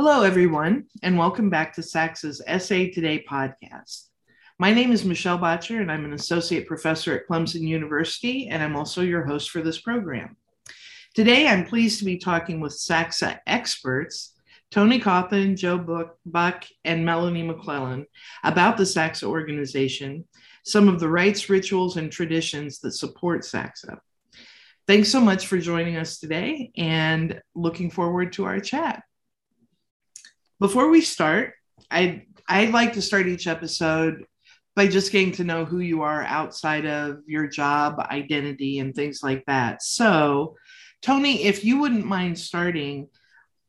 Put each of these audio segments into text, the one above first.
Hello, everyone, and welcome back to SACSA's SA Today podcast. My name is Michelle Boettcher, and I'm an associate professor at Clemson University, and I'm also your host for this program. Today, I'm pleased to be talking with SACSA experts, Tony Cawthon, Joe Buck, and Melanie McClellan, about the SACSA organization, some of the rites, rituals, and traditions that support SACSA. Thanks so much for joining us today, and looking forward to our chat. Before we start, I I'd like to start each episode by just getting to know who you are outside of your job identity and things like that. So, Tony, if you wouldn't mind starting,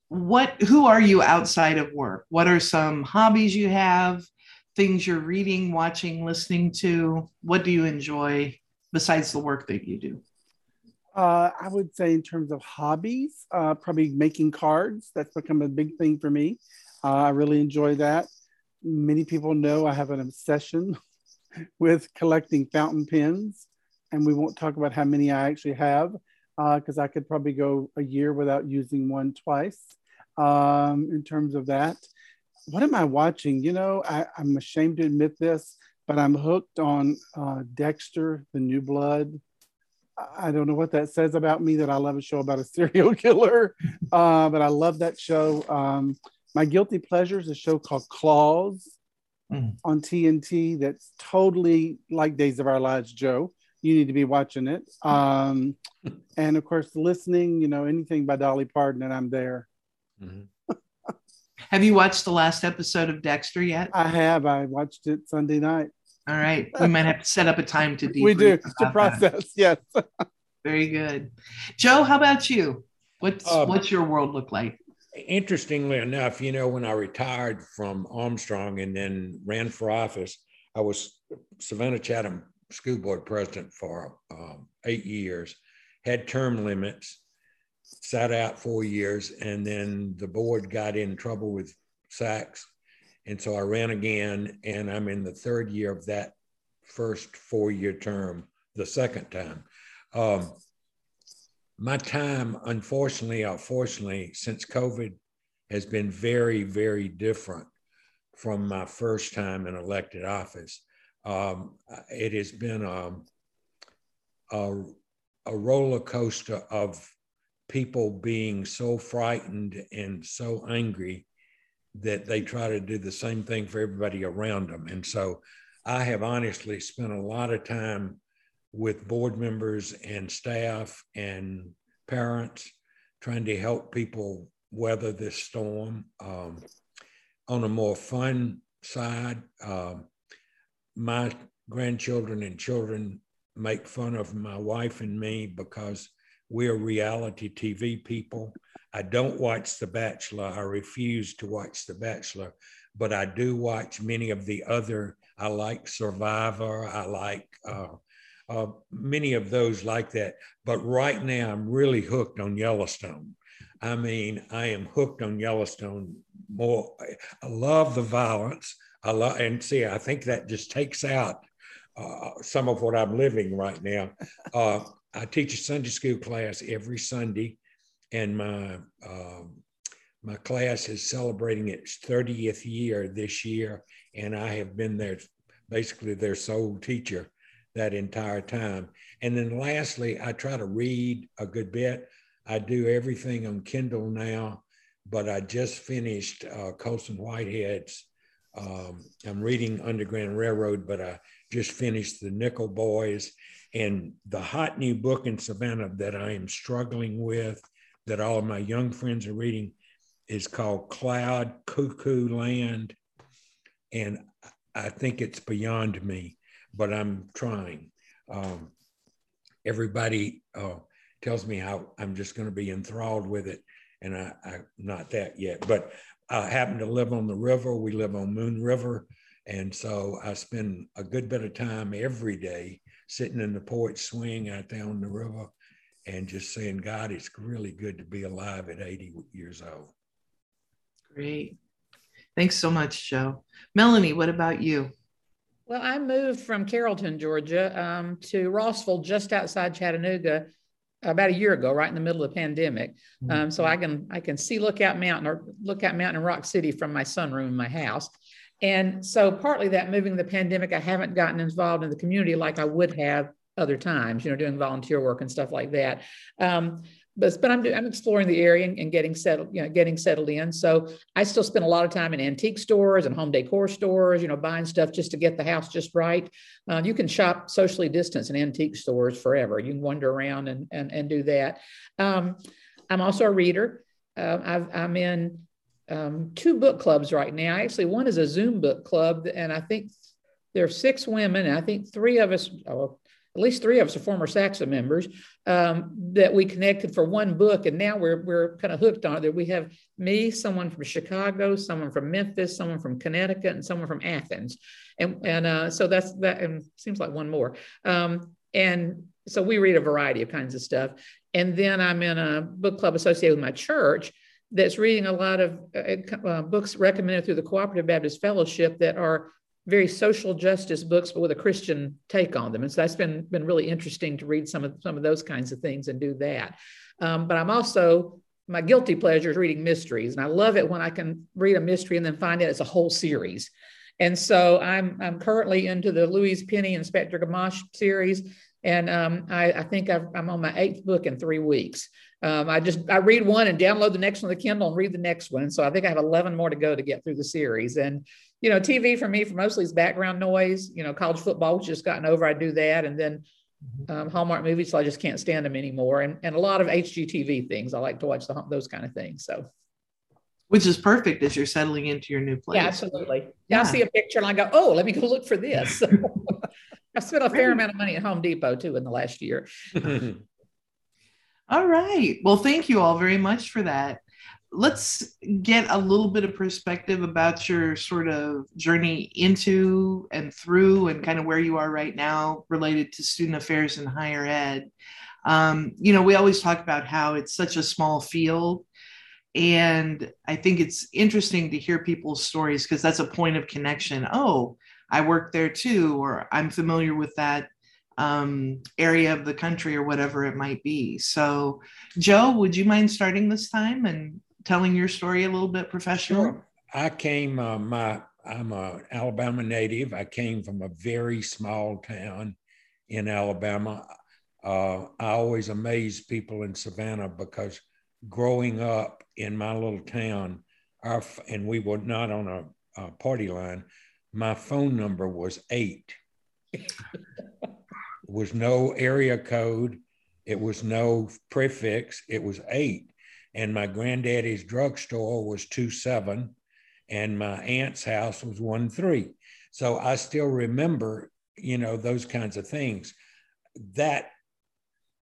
what who are you outside of work? What are some hobbies you have? Things you're reading, watching, listening to? What do you enjoy besides the work that you do? Uh, I would say, in terms of hobbies, uh, probably making cards. That's become a big thing for me. Uh, I really enjoy that many people know I have an obsession with collecting fountain pens, and we won't talk about how many I actually have because uh, I could probably go a year without using one twice. Um, in terms of that, what am I watching? You know, I, am ashamed to admit this, but I'm hooked on uh, Dexter, the New Blood. I don't know what that says about me that I love a show about a serial killer, uh, but I love that show. Um, my guilty pleasure is a show called Claws mm. on TNT. That's totally like Days of Our Lives, Joe. You need to be watching it. Um, and of course, listening. You know anything by Dolly Parton, and I'm there. Mm-hmm. have you watched the last episode of Dexter yet? I have. I watched it Sunday night. All right, we might have to set up a time to do we do to process. That. Yes. Very good, Joe. How about you? What's um, what's your world look like? interestingly enough, you know, when I retired from Armstrong and then ran for office, I was Savannah Chatham school board president for um, eight years, had term limits, sat out four years, and then the board got in trouble with SACS. And so I ran again, and I'm in the third year of that first four year term, the second time. Um, my time, unfortunately or fortunately, since COVID has been very, very different from my first time in elected office. Um, it has been um, a, a roller coaster of people being so frightened and so angry that they try to do the same thing for everybody around them. And so I have honestly spent a lot of time with board members and staff and parents, trying to help people weather this storm. Um, on a more fun side, um, my grandchildren and children make fun of my wife and me because we're reality TV people. I don't watch The Bachelor. I refuse to watch The Bachelor, but I do watch many of the other. I like Survivor. I like uh, uh, many of those like that. But right now, I'm really hooked on Yellowstone. I mean, I am hooked on Yellowstone more. I love the violence. I love, and see, I think that just takes out uh, some of what I'm living right now. Uh, I teach a Sunday school class every Sunday, and my uh, my class is celebrating its 30th year this year, and I have been there basically their sole teacher that entire time. And then lastly, I try to read a good bit. I do everything on Kindle now, but I just finished uh, Colson Whitehead's. Um, I'm reading Underground Railroad, but I just finished The Nickel Boys. And the hot new book in Savannah that I am struggling with, that all of my young friends are reading, is called Cloud Cuckoo Land. And I think it's beyond me but I'm trying. Um, everybody uh, tells me how I'm just going to be enthralled with it, and I, I'm not that yet. But I happen to live on the river. We live on Moon River, and so I spend a good bit of time every day sitting in the porch swing out there on the river and just saying, God, it's really good to be alive at 80 years old. Great. Thanks so much, Joe. Melanie, what about you? Well, I moved from Carrollton, Georgia, um, to Rossville, just outside Chattanooga, about a year ago, right in the middle of the pandemic. Mm-hmm. Um, so I can I can see Lookout Mountain or Lookout Mountain in Rock City from my sunroom in my house. And so partly that moving the pandemic, I haven't gotten involved in the community like I would have other times, you know, doing volunteer work and stuff like that. Um, but, but I'm, I'm exploring the area and, and, getting settled, you know, getting settled in. So I still spend a lot of time in antique stores and home decor stores, you know, buying stuff just to get the house just right. Uh, you can shop socially distanced in antique stores forever. You can wander around and, and, and do that. Um, I'm also a reader. Uh, i am in um, two book clubs right now. Actually, one is a Zoom book club, and I think there are six women, I think three of us, oh, at least three of us are former SACSA members um, that we connected for one book, and now we're we're kind of hooked on it. That we have me, someone from Chicago, someone from Memphis, someone from Connecticut, and someone from Athens, and and uh, so that's that. And seems like one more. Um, and so we read a variety of kinds of stuff. And then I'm in a book club associated with my church that's reading a lot of uh, uh books recommended through the Cooperative Baptist Fellowship that are very social justice books, but with a Christian take on them. And so that's been been really interesting to read some of some of those kinds of things and do that. Um, but I'm also my guilty pleasure is reading mysteries, and I love it when I can read a mystery and then find out it's a whole series. And so I'm I'm currently into the Louise Penny Inspector Gamache series, and um, I, I, think i am on my eighth book in three weeks. Um, I just I read one and download the next one on the Kindle and read the next one. And so I think I have 11 more to go to get through the series. And you know, TV for me for mostly is background noise. You know, college football, which just gotten over, I do that, and then mm-hmm. um, Hallmark movies, so I just can't stand them anymore. And and a lot of HGTV things. I like to watch the, those kind of things. So. Which is perfect as you're settling into your new place. Yeah, absolutely. Yeah. I see a picture and I go, oh, let me go look for this. I've spent a fair amount of money at Home Depot too in the last year. all right. Well, thank you all very much for that let's get a little bit of perspective about your sort of journey into and through and kind of where you are right now related to student affairs in higher ed. Um, you know, we always talk about how it's such a small field. And I think it's interesting to hear people's stories because that's a point of connection. Oh, I work there too, or I'm familiar with that um, area of the country or whatever it might be. So, Joe, would you mind starting this time and telling your story a little bit professional? Sure. I came, uh, my, I'm a Alabama native. I came from a very small town in Alabama. Uh, I always amaze people in Savannah because growing up in my little town, our, and we were not on a, a party line, my phone number was eight. was no area code. It was no prefix. It was eight and my granddaddy's drugstore was two seven, and my aunt's house was one three. So I still remember, you know, those kinds of things. That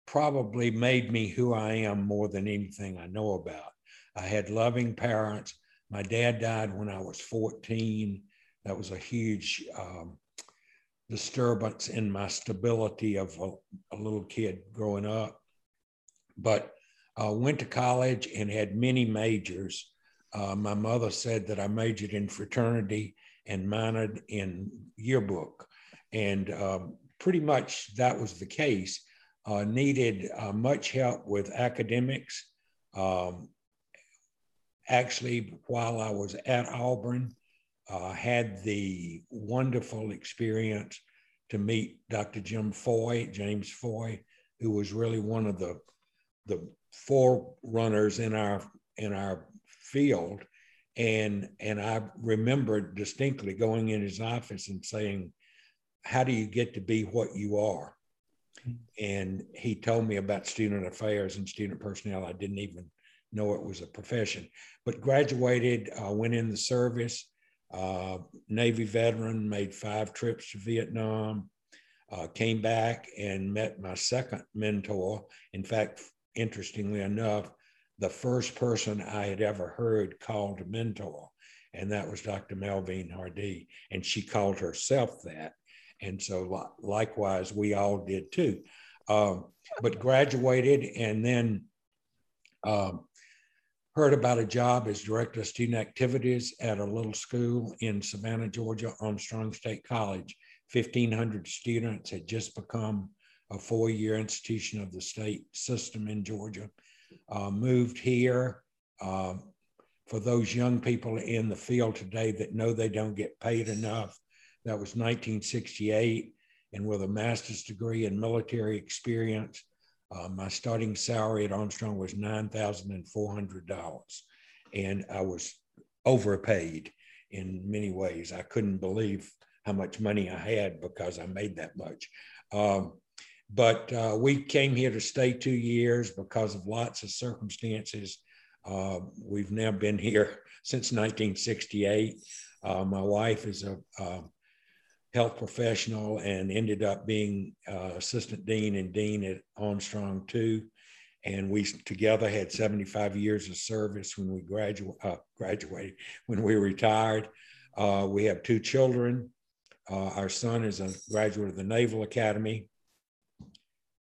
probably made me who I am more than anything I know about. I had loving parents. My dad died when I was 14. That was a huge um, disturbance in my stability of a, a little kid growing up. But uh, went to college and had many majors. Uh, my mother said that I majored in fraternity and minored in yearbook. And um, pretty much that was the case. Uh, needed uh, much help with academics. Um, actually, while I was at Auburn, uh, had the wonderful experience to meet Dr. Jim Foy, James Foy, who was really one of the, the forerunners in our in our field. And and i remember distinctly going in his office and saying how do you get to be what you are? And he told me about student affairs and student personnel. I didn't even know it was a profession but graduated uh, went in the service. Uh, navy veteran made five trips to vietnam uh, came back and met my second mentor. In fact interestingly enough, the first person I had ever heard called mentor, and that was Dr. Melvine Hardy. and she called herself that. And so, likewise, we all did too. Um, but graduated and then um, heard about a job as director of student activities at a little school in Savannah, Georgia, Armstrong State College. 1,500 students had just become a four year institution of the state system in Georgia. Uh, moved here. Uh, for those young people in the field today that know they don't get paid enough, that was 1968. And with a master's degree in military experience, uh, my starting salary at Armstrong was $9,400. And I was overpaid in many ways. I couldn't believe how much money I had because I made that much. Um, but uh, we came here to stay two years because of lots of circumstances. Uh, we've now been here since 1968. Uh, my wife is a, a, health professional and ended up being uh, assistant dean and dean at Armstrong too. And we together had 75 years of service when we gradu- uh, graduated, when we retired. Uh, we have two children. our son is a graduate of the Naval Academy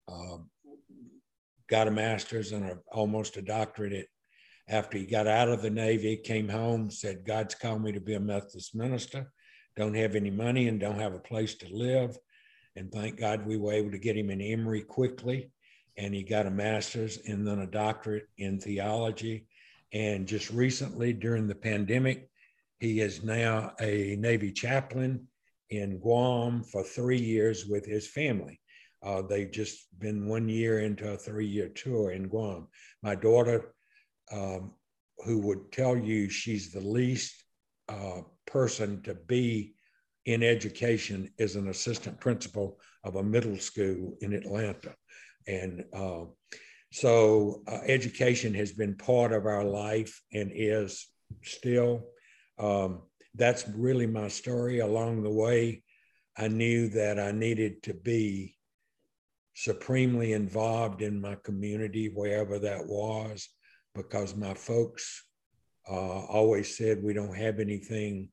uh, got a master's and a, almost a doctorate at, after he got out of the Navy, came home, said, God's called me to be a Methodist minister. Don't have any money and don't have a place to live. And thank God we were able to get him in Emory quickly. And he got a master's and then a doctorate in theology. And just recently, during the pandemic, he is now a Navy chaplain in Guam for three years with his family. Uh, they've just been one year into a three year tour in Guam. My daughter, um, who would tell you she's the least uh, person to be in education, is an assistant principal of a middle school in Atlanta. And uh, so uh, education has been part of our life and is still. Um, that's really my story. Along the way, I knew that I needed to be supremely involved in my community, wherever that was, because my folks uh, always said we don't have anything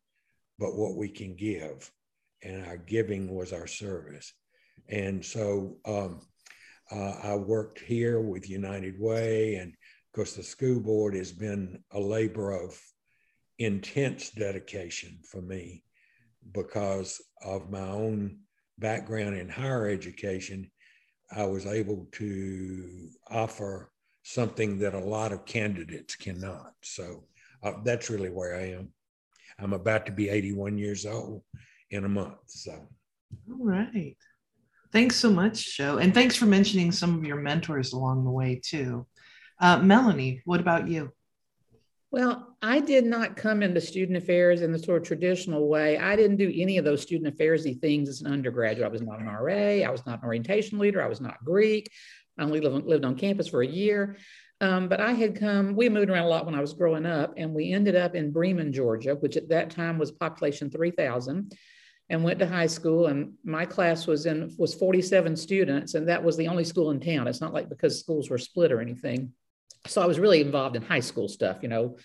but what we can give. And our giving was our service. And so um, uh, I worked here with United Way. And of course, the school board has been a labor of intense dedication for me because of my own background in higher education I was able to offer something that a lot of candidates cannot. So uh, that's really where I am. I'm about to be 81 years old in a month. So, all right. Thanks so much, Joe. And thanks for mentioning some of your mentors along the way, too. Uh, Melanie, what about you? Well, I did not come into student affairs in the sort of traditional way. I didn't do any of those student affairsy things as an undergraduate. I was not an RA. I was not an orientation leader. I was not Greek. I only lived, lived on campus for a year. Um, but I had come, we moved around a lot when I was growing up, and we ended up in Bremen, Georgia, which at that time was population 3,000, and went to high school. And my class was in was 47 students, and that was the only school in town. It's not like because schools were split or anything so I was really involved in high school stuff, you know,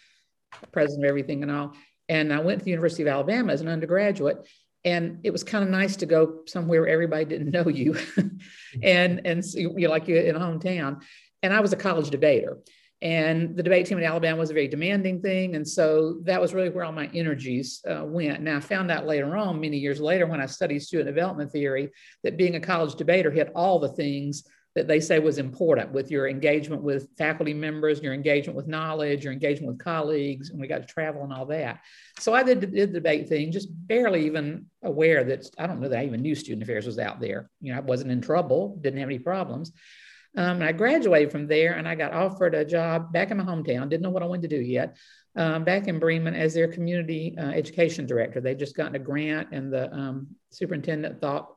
president of everything and all. And I went to the University of Alabama as an undergraduate, and it was kind of nice to go somewhere where everybody didn't know you, and and so you like you in a hometown. And I was a college debater, and the debate team in Alabama was a very demanding thing, and so that was really where all my energies uh, went. Now I found out later on, many years later, when I studied student development theory, that being a college debater hit all the things that they say was important with your engagement with faculty members, your engagement with knowledge, your engagement with colleagues, and we got to travel and all that. So I did, did the debate thing, just barely even aware that I don't know that I even knew student affairs was out there. You know, I wasn't in trouble, didn't have any problems. Um, and I graduated from there and I got offered a job back in my hometown, didn't know what I wanted to do yet, um, back in Bremen as their community uh, education director. They'd just gotten a grant and the um, superintendent thought,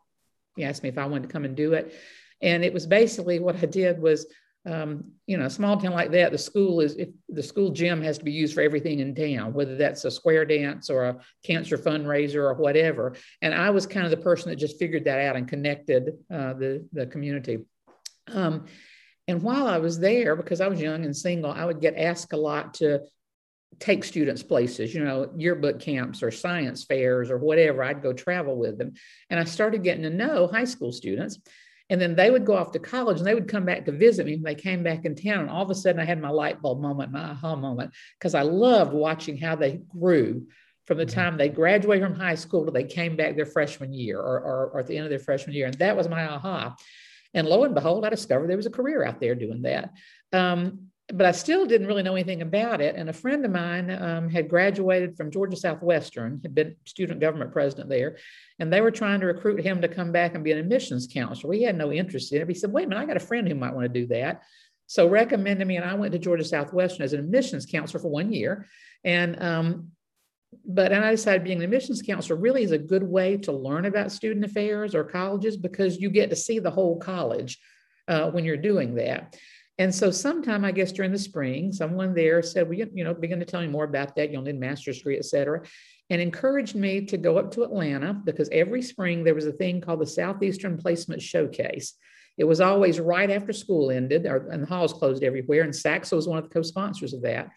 he asked me if I wanted to come and do it. And it was basically what I did was, um, you know, a small town like that, the school is, if the school gym has to be used for everything in town, whether that's a square dance or a cancer fundraiser or whatever. And I was kind of the person that just figured that out and connected uh, the, the community. Um, and while I was there, because I was young and single, I would get asked a lot to take students places, you know, yearbook camps or science fairs or whatever. I'd go travel with them. And I started getting to know high school students. And then they would go off to college and they would come back to visit me And they came back in town. And all of a sudden I had my light bulb moment, my aha moment, because I loved watching how they grew from the mm-hmm. time they graduated from high school till they came back their freshman year or, or, or, at the end of their freshman year. And that was my aha. And lo and behold, I discovered there was a career out there doing that. Um, but I still didn't really know anything about it. And a friend of mine um, had graduated from Georgia Southwestern, had been student government president there, and they were trying to recruit him to come back and be an admissions counselor. We had no interest in it. He said, "Wait a minute, I got a friend who might want to do that." So recommended me, and I went to Georgia Southwestern as an admissions counselor for one year. And um, but and I decided being an admissions counselor really is a good way to learn about student affairs or colleges because you get to see the whole college uh, when you're doing that. And so sometime, I guess during the spring, someone there said, well, you, know, begin to tell me more about that. You'll need master's degree, et cetera, and encouraged me to go up to Atlanta because every spring there was a thing called the Southeastern Placement Showcase. It was always right after school ended, or, and the halls closed everywhere. And SACSA was one of the co-sponsors of that,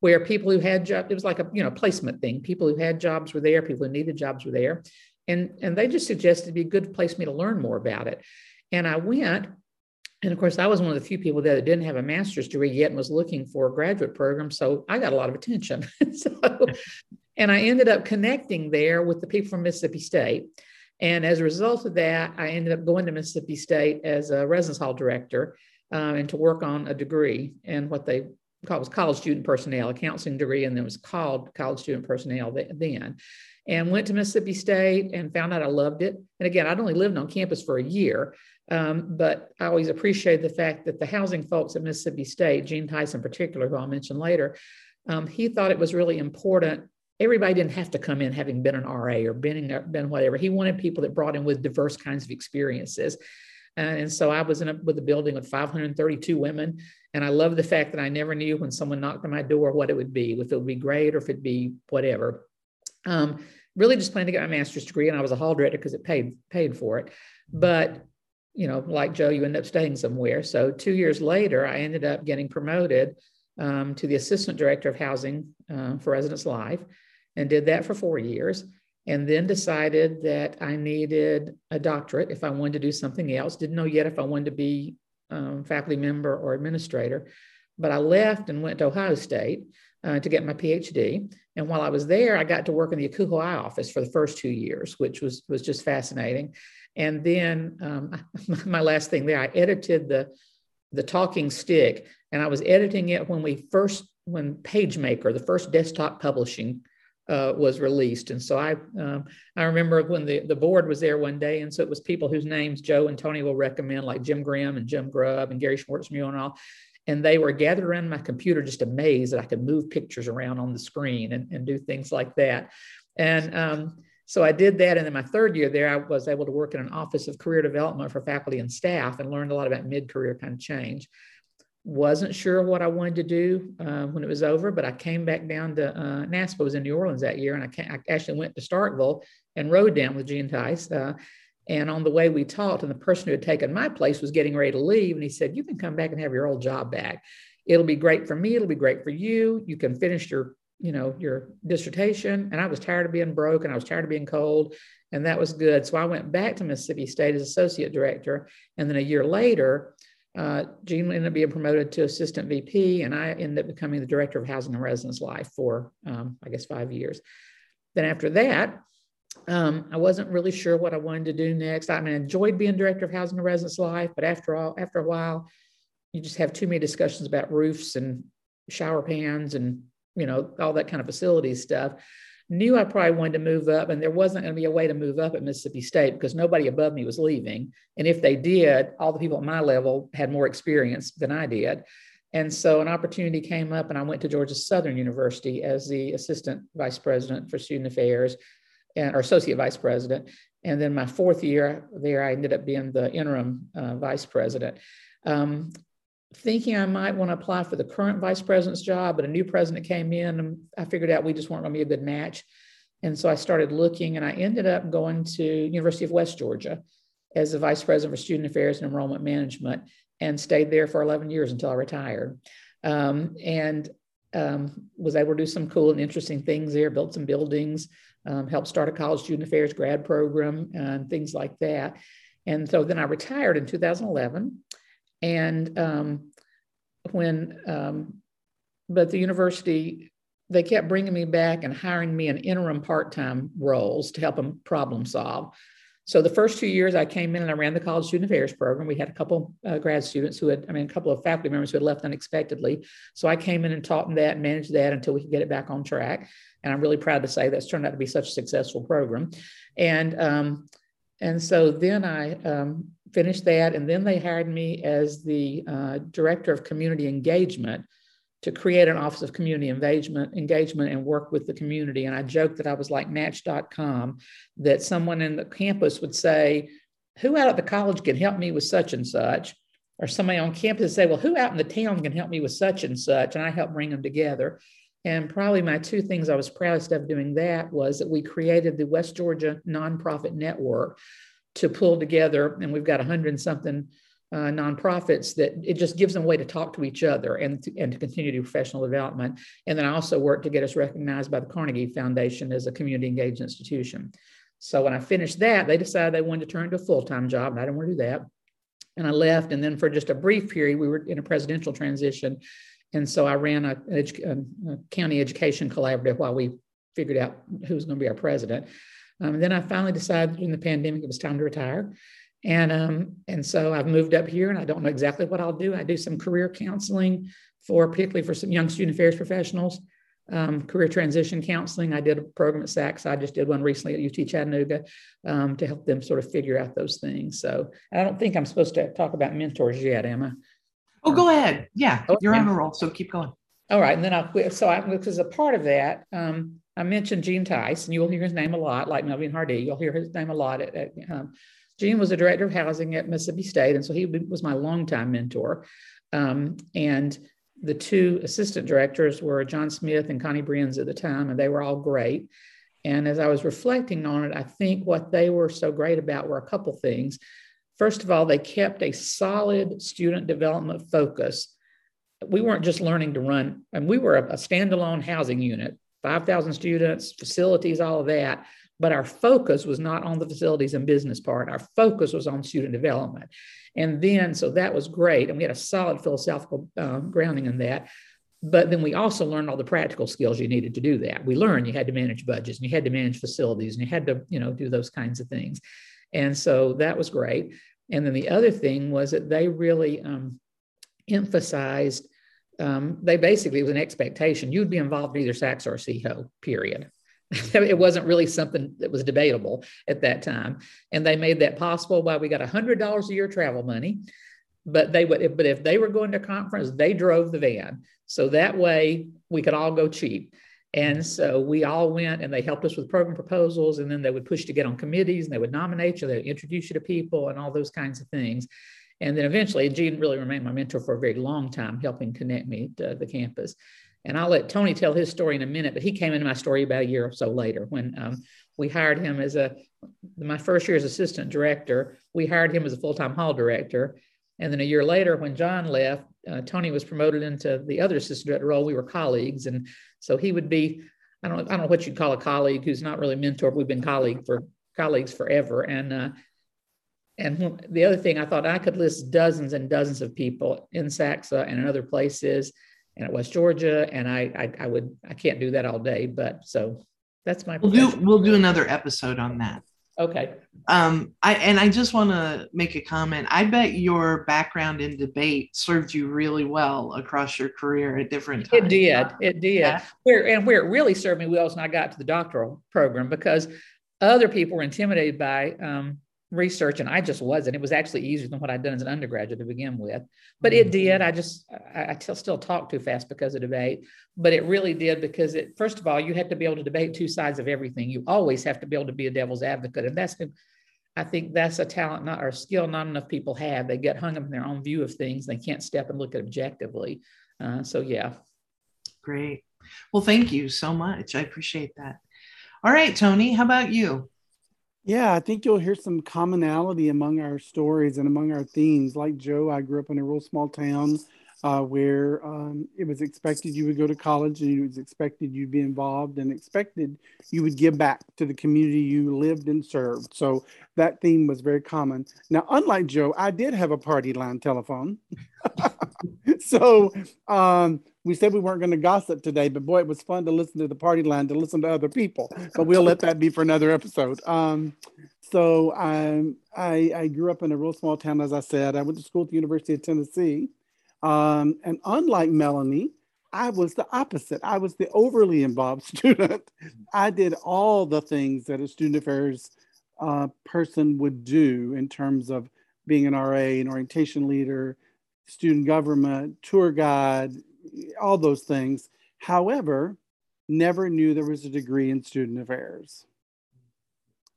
where people who had jobs, it was like a you know placement thing. People who had jobs were there, people who needed jobs were there. And, and they just suggested it'd be a good place for me to learn more about it. And I went and of course, I was one of the few people there that didn't have a master's degree yet and was looking for a graduate program. So I got a lot of attention. so, and I ended up connecting there with the people from Mississippi State. And as a result of that, I ended up going to Mississippi State as a residence hall director um, and to work on a degree in what they called was college student personnel, a counseling degree, and then was called college student personnel then. And went to Mississippi State and found out I loved it. And again, I'd only lived on campus for a year, um, but I always appreciate the fact that the housing folks at Mississippi State, Gene Tice in particular, who I'll mention later, um, he thought it was really important. Everybody didn't have to come in having been an RA or been, been whatever. He wanted people that brought in with diverse kinds of experiences. Uh, and so I was in a, with a building with 532 women. And I love the fact that I never knew when someone knocked on my door what it would be, if it would be great or if it'd be whatever. Um, really just planned to get my master's degree and I was a hall director because it paid paid for it. But you know, like Joe, you end up staying somewhere. So two years later, I ended up getting promoted um, to the assistant director of housing uh, for Residence Life and did that for four years. And then decided that I needed a doctorate if I wanted to do something else. Didn't know yet if I wanted to be um, faculty member or administrator. But I left and went to Ohio State uh, to get my PhD. And while I was there, I got to work in the ACUHO-I office for the first two years, which was, was just fascinating. And then um, my last thing there, I edited the the talking stick, and I was editing it when we first when PageMaker, the first desktop publishing, uh, was released. And so I um, I remember when the the board was there one day, and so it was people whose names Joe and Tony will recommend, like Jim Grimm and Jim Grubb and Gary Schwartzmueller and all. And they were gathered around my computer, just amazed that I could move pictures around on the screen and, and do things like that. And um, so I did that. And then my third year there, I was able to work in an office of career development for faculty and staff and learned a lot about mid career kind of change. Wasn't sure what I wanted to do uh, when it was over, but I came back down to uh, NASPA, was in New Orleans that year. And I, I actually went to Starkville and rode down with Gene Tice. Uh, and on the way we talked, and the person who had taken my place was getting ready to leave. And he said, You can come back and have your old job back. It'll be great for me. It'll be great for you. You can finish your you know, your dissertation. And I was tired of being broke and I was tired of being cold. And that was good. So I went back to Mississippi State as associate director. And then a year later, uh, Gene ended up being promoted to assistant VP, and I ended up becoming the director of housing and residence life for, um, I guess, five years. Then after that, um, I wasn't really sure what I wanted to do next. I mean, I enjoyed being director of housing and residence life, but after all, after a while, you just have too many discussions about roofs and shower pans and you know, all that kind of facility stuff. Knew I probably wanted to move up, and there wasn't going to be a way to move up at Mississippi State because nobody above me was leaving. And if they did, all the people at my level had more experience than I did. And so an opportunity came up, and I went to Georgia Southern University as the assistant vice president for student affairs and or associate vice president. And then my fourth year there, I ended up being the interim uh, vice president. Um, thinking I might want to apply for the current vice president's job, but a new president came in and I figured out we just weren't going to be a good match. And so I started looking and I ended up going to University of West Georgia as the vice president for student affairs and enrollment management and stayed there for 11 years until I retired. Um, and um, was able to do some cool and interesting things there, built some buildings, um, helped start a college student affairs grad program and things like that. And so then I retired in 2011 and um, when, um, but the university, they kept bringing me back and hiring me in interim part time roles to help them problem solve. so the first two years I came in and I ran the college student affairs program. We had a couple uh, grad students who had, I mean, a couple of faculty members who had left unexpectedly. So I came in and taught them that and managed that until we could get it back on track. And I'm really proud to say that's turned out to be such a successful program. And um, and so then I um, finished that, and then they hired me as the uh, director of community engagement to create an office of community engagement, engagement and work with the community. And I joked that I was like Match.com, that someone in the campus would say, "Who out at the college can help me with such and such?" Or somebody on campus would say, "Well, who out in the town can help me with such and such?" And I help bring them together. And probably my two things I was proudest of doing that was that we created the West Georgia Nonprofit Network to pull together, and we've got a hundred something uh, nonprofits that it just gives them a way to talk to each other and to, and to continue to do professional development. And then I also worked to get us recognized by the Carnegie Foundation as a community engaged institution. So when I finished that, they decided they wanted to turn to a full time job, and I didn't want to do that. And I left. And then for just a brief period, we were in a presidential transition. And so I ran a, a, a county education collaborative while we figured out who was going to be our president. Um, then I finally decided during the pandemic it was time to retire. And um, and so I've moved up here, and I don't know exactly what I'll do. I do some career counseling for particularly for some young student affairs professionals, um, career transition counseling. I did a program at SACS. I just did one recently at UT Chattanooga um, to help them sort of figure out those things. So I don't think I'm supposed to talk about mentors yet, am I? Oh, go ahead. Yeah, okay. you're on a roll, so keep going. All right, and then I'll quit. So I, because a part of that, um, I mentioned Gene Tice, and you will hear his name a lot, like Melvin Hardy. You'll hear his name a lot at, at um, Gene was the director of housing at Mississippi State, and so he was my longtime mentor. Um, and the two assistant directors were John Smith and Connie Brienz at the time, and they were all great. And as I was reflecting on it, I think what they were so great about were a couple things. First of all, they kept a solid student development focus. We weren't just learning to run, and we were a, a standalone housing unit, 5,000 students, facilities, all of that but our focus was not on the facilities and business part. Our focus was on student development. And then, so that was great. And we had a solid philosophical uh, grounding in that. But then we also learned all the practical skills you needed to do that. We learned you had to manage budgets and you had to manage facilities and you had to, you know, do those kinds of things. And so that was great. And then the other thing was that they really um, emphasized, um, they basically, it was an expectation. You'd be involved in either SACS or SEAHO, period. it wasn't really something that was debatable at that time. And they made that possible by we got $100 a year travel money. But they would, but if they were going to conference, they drove the van. So that way we could all go cheap. And so we all went and they helped us with program proposals. And then they would push to get on committees and they would nominate you, they would introduce you to people and all those kinds of things. And then eventually, Gene really remained my mentor for a very long time, helping connect me to the campus. And I'll let Tony tell his story in a minute, but he came into my story about a year or so later when um, we hired him as a, my first year as assistant director, we hired him as a full time hall director. And then a year later, when John left, uh, Tony was promoted into the other assistant director role. We were colleagues. And so he would be, I don't, I don't know what you'd call a colleague who's not really mentor. We've been colleague for colleagues forever. And, uh, and the other thing I thought I could list dozens and dozens of people in SACSA and in other places and at West Georgia. And I, I, I would, I can't do that all day, but so that's my. We'll do, we'll do another episode on that. Okay. Um, I and I just want to make a comment. I bet your background in debate served you really well across your career at different times. It did. It did. Yeah. Where and where it really served me well is when I got to the doctoral program because other people were intimidated by um, research and I just wasn't. It was actually easier than what I'd done as an undergraduate to begin with. But it did. Mm-hmm. I just, I, I still talk too fast because of debate, but it really did because it, first of all, you had to be able to debate two sides of everything. You always have to be able to be a devil's advocate. And that's, I think that's a talent not, or a skill not enough people have. They get hung up in their own view of things. They can't step and look at objectively. Uh, so, yeah. Great. Well, thank you so much. I appreciate that. All right, Tony, how about you? Yeah, I think you'll hear some commonality among our stories and among our themes. Like Joe, I grew up in a real small town. uh, where um, it was expected you would go to college and it was expected you'd be involved and expected you would give back to the community you lived and served. So that theme was very common. Now, unlike Joe, I did have a party line telephone. so um, we said we weren't going to gossip today, but boy, it was fun to listen to the party line, to listen to other people. But we'll let that be for another episode. Um, so um, I, I grew up in a real small town, as I said. I went to school at the University of Tennessee. Um, and unlike Melanie, I was the opposite. I was the overly involved student. I did all the things that a student affairs uh, person would do in terms of being an RA, an orientation leader, student government, tour guide, all those things. However, never knew there was a degree in student affairs.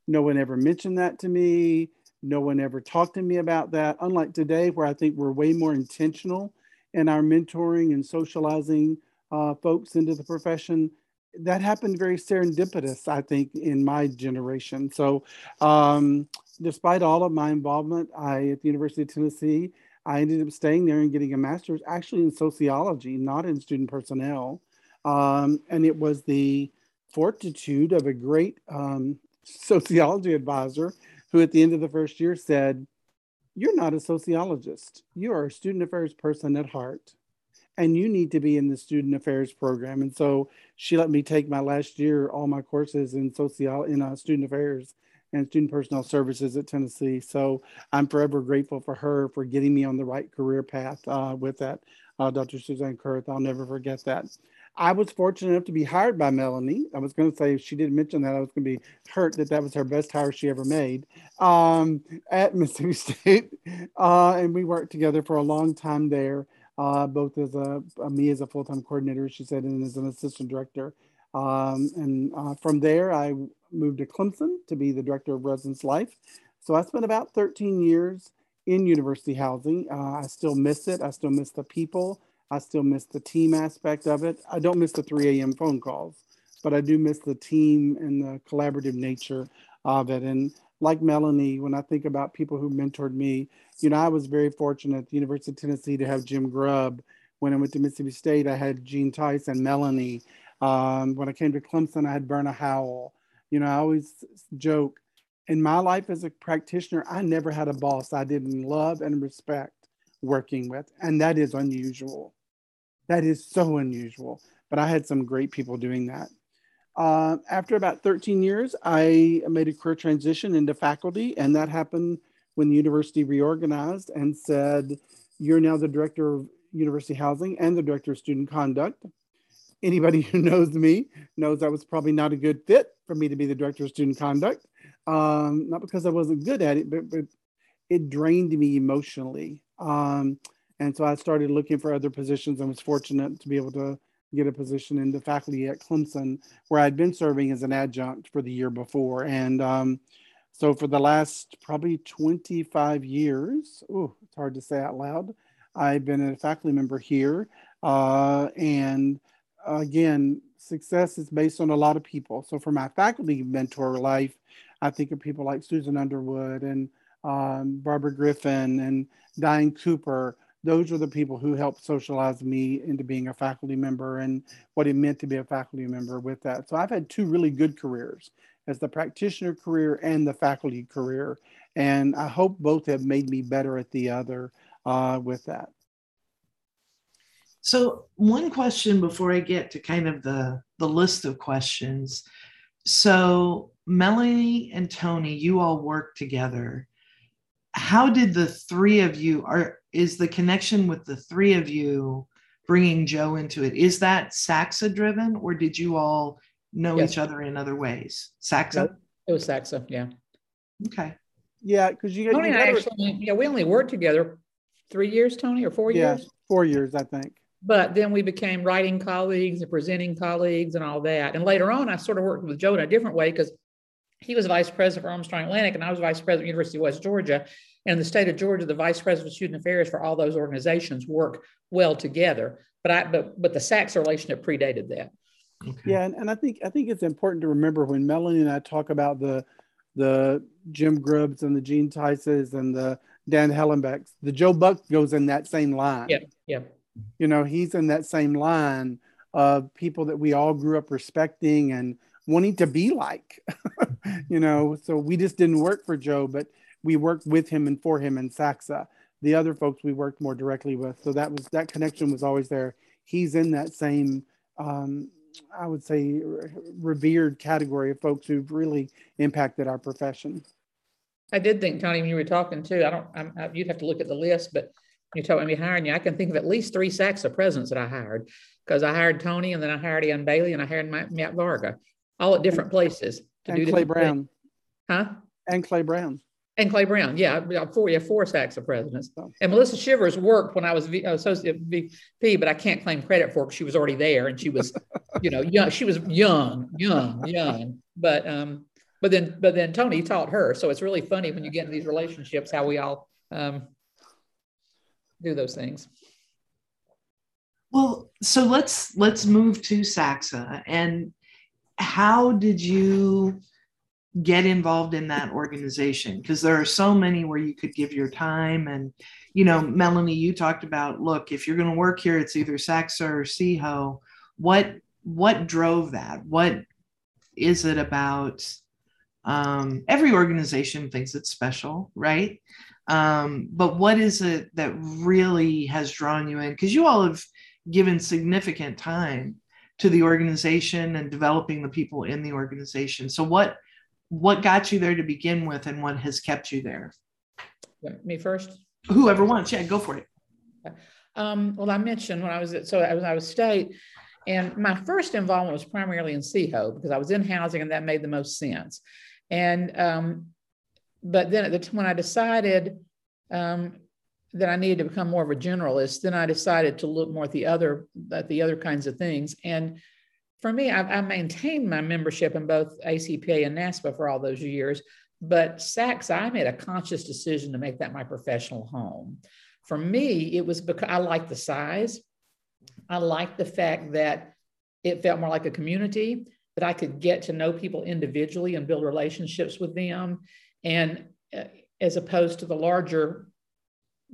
No one ever mentioned that to me. No one ever talked to me about that. Unlike today, where I think we're way more intentional in our mentoring and socializing uh, folks into the profession, that happened very serendipitous, I think, in my generation. So, um, despite all of my involvement, I at the University of Tennessee, I ended up staying there and getting a master's actually in sociology, not in student personnel. Um, and it was the fortitude of a great um, sociology advisor who, at the end of the first year, said, You're not a sociologist. You are a student affairs person at heart, and you need to be in the student affairs program. And so she let me take my last year, all my courses in social in uh, student affairs and student personnel services at Tennessee. So I'm forever grateful for her for getting me on the right career path uh, with that. Uh, Dr. Suzanne Kurth, I'll never forget that. I was fortunate enough to be hired by Melanie. I was going to say, if she didn't mention that, I was going to be hurt that that was her best hire she ever made um, at Mississippi State. Uh, and we worked together for a long time there, uh, both as a, uh, me as a full time coordinator, she said, and as an assistant director. Um, and uh, from there, I moved to Clemson to be the director of residence life. So I spent about 13 years in university housing. Uh, I still miss it. I still miss the people. I still miss the team aspect of it. I don't miss the 3 a.m. phone calls, but I do miss the team and the collaborative nature of it. And like Melanie, when I think about people who mentored me, you know, I was very fortunate at the University of Tennessee to have Jim Grubb. When I went to Mississippi State, I had Gene Tice and Melanie. Um, when I came to Clemson, I had Berna Howell. You know, I always joke in my life as a practitioner, I never had a boss I didn't love and respect working with. And that is unusual. That is so unusual. But I had some great people doing that. Uh, after about 13 years, I made a career transition into faculty, and that happened when the university reorganized and said, You're now the director of university housing and the director of student conduct. Anybody who knows me knows that was probably not a good fit for me to be the director of student conduct. Um, not because I wasn't good at it, but, but it drained me emotionally. Um, and so I started looking for other positions and was fortunate to be able to get a position in the faculty at Clemson, where I'd been serving as an adjunct for the year before. And um, so for the last probably 25 years, oh, it's hard to say out loud, I've been a faculty member here. Uh, and again, success is based on a lot of people. So for my faculty mentor life, I think of people like Susan Underwood and um, Barbara Griffin and Diane Cooper. Those are the people who helped socialize me into being a faculty member and what it meant to be a faculty member with that. So I've had two really good careers as the practitioner career and the faculty career. And I hope both have made me better at the other uh, with that. So one question before I get to kind of the, the list of questions. So Melanie and Tony, you all work together. How did the three of you are is the connection with the three of you bringing joe into it? Is that SACSA driven or did you all know yes. each other in other ways? SACSA? It was SACSA yeah. Okay. Yeah because you, tony you and I actually, yeah we only worked together three years tony or four yeah, years? four years i think but then we became writing colleagues and presenting colleagues and all that and later on i sort of worked with joe in a different way because he was vice president for Armstrong Atlantic, and I was vice president of University of West Georgia. And in the state of Georgia, the vice president of student affairs for all those organizations work well together. But I but but the SACS relationship predated that. Okay. Yeah, and, and I think I think it's important to remember when Melanie and I talk about the the Jim Grubbs and the Gene Tices and the Dan Hellenbecks, the Joe Buck goes in that same line. Yeah, yeah. You know, he's in that same line of people that we all grew up respecting and wanting to be like. you know, so we just didn't work for Joe, but we worked with him and for him in SACSA. The other folks we worked more directly with. So that was that connection was always there. He's in that same um, I would say revered category of folks who've really impacted our profession. I did think, Tony, when you were talking too, I don't, I'm, I, you'd have to look at the list, but you talking about me hiring you, I can think of at least three SACSA presidents that I hired because I hired Tony and then I hired Ian Bailey and I hired Matt Varga, all at different places to and do Clay Brown. Things. Huh? And Clay Brown. And Clay Brown, yeah, four, yeah, four SACSA presidents. And Melissa Shivers worked when I was v, associate VP, but I can't claim credit for it because she was already there and she was, you know, young. She was young, young, young. But um, but then but then Tony taught her, so it's really funny when you get in these relationships how we all um, do those things. Well, so let's let's move to SACSA and how did you get involved in that organization? Because there are so many where you could give your time and you know melanie you talked about look if you're going to work here it's either SACSA or SEAHO what what drove that? What is it about um, every organization thinks it's special right um, but what is it that really has drawn you in because you all have given significant time to the organization and developing the people in the organization so what what got you there to begin with and what has kept you there? Me first? Whoever wants. Yeah, go for it. Um, well, I mentioned when I was at, so I was, I was state, and my first involvement was primarily in SEAHO because I was in housing and that made the most sense. And, um, but then at the time when I decided um, that I needed to become more of a generalist, then I decided to look more at the other, at the other kinds of things. And for me, I've, I've, maintained my membership in both ACPA and NASPA for all those years, but SACSA, I made a conscious decision to make that my professional home. For me, it was because I liked the size. I liked the fact that it felt more like a community, that I could get to know people individually and build relationships with them. And uh, as opposed to the larger,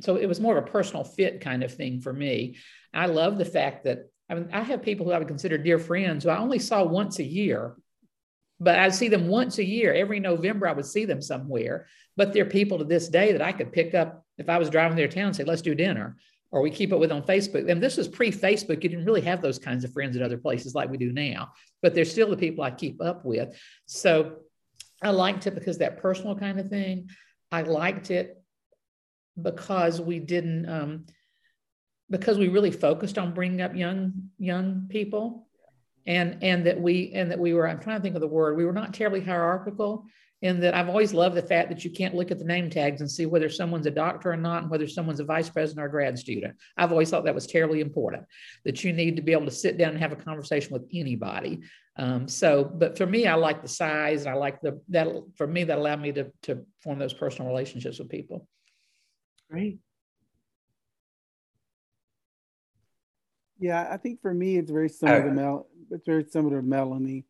so it was more of a personal fit kind of thing for me. I love the fact that I mean, I have people who I would consider dear friends who I only saw once a year, but I'd see them once a year. Every November, I would see them somewhere. But they're people to this day that I could pick up if I was driving their town and say, let's do dinner. Or we keep it with on Facebook. And this was pre Facebook. You didn't really have those kinds of friends at other places like we do now, but they're still the people I keep up with. So I liked it because that personal kind of thing. I liked it because we didn't, um, because we really focused on bringing up young young people. And and that we and that we were i'm trying to think of the word we were not terribly hierarchical in that i've always loved the fact that you can't look at the name tags and see whether someone's a doctor or not and whether someone's a vice president or a grad student. I've always thought that was terribly important that you need to be able to sit down and have a conversation with anybody um, so but for me i like the size and i like the that for me that allowed me to to form those personal relationships with people great Yeah, I think for me it's very similar to Mel. It's very similar to Melanie.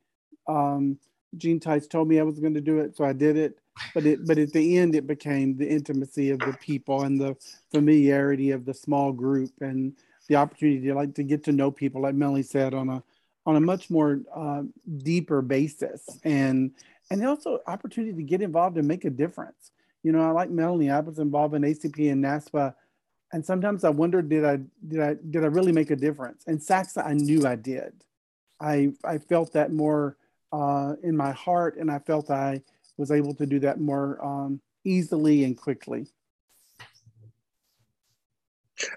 Um, Gene Tice told me I was going to do it, so I did it. But it, but at the end, it became the intimacy of the people and the familiarity of the small group and the opportunity to like to get to know people, like Melanie said, on a on a much more uh, deeper basis, and and also opportunity to get involved and make a difference. You know, I like Melanie. I was involved in ACP and NASPA and sometimes I wonder, did I did I did I really make a difference? And SACSA, I knew I did. I I felt that more uh, in my heart, and I felt I was able to do that more um, easily and quickly.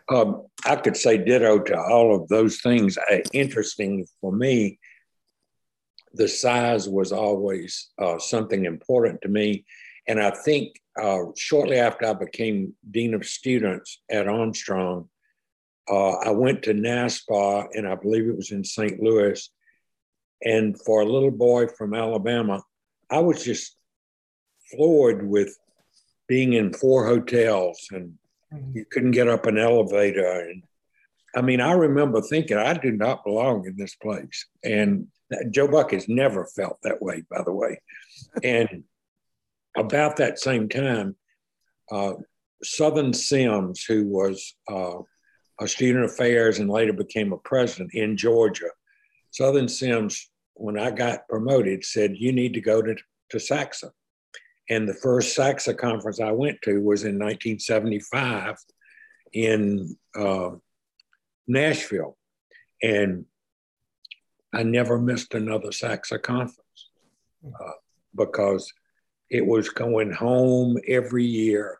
Um, I could say ditto to all of those things. Uh, interesting for me, the size was always uh, something important to me. And I think uh, shortly after I became Dean of Students at Armstrong, uh, I went to NASPA, and I believe it was in St. Louis. And for a little boy from Alabama, I was just floored with being in four hotels and you couldn't get up an elevator. And I mean, I remember thinking, I do not belong in this place. And Joe Buck has never felt that way, by the way. And about that same time, uh, Southern Sims, who was uh, a student affairs and later became a president in Georgia. Southern Sims, when I got promoted, said, You need to go to, to SACSA. And the first SACSA conference I went to was in 1975 in uh, Nashville. And I never missed another SACSA conference uh, because it was going home every year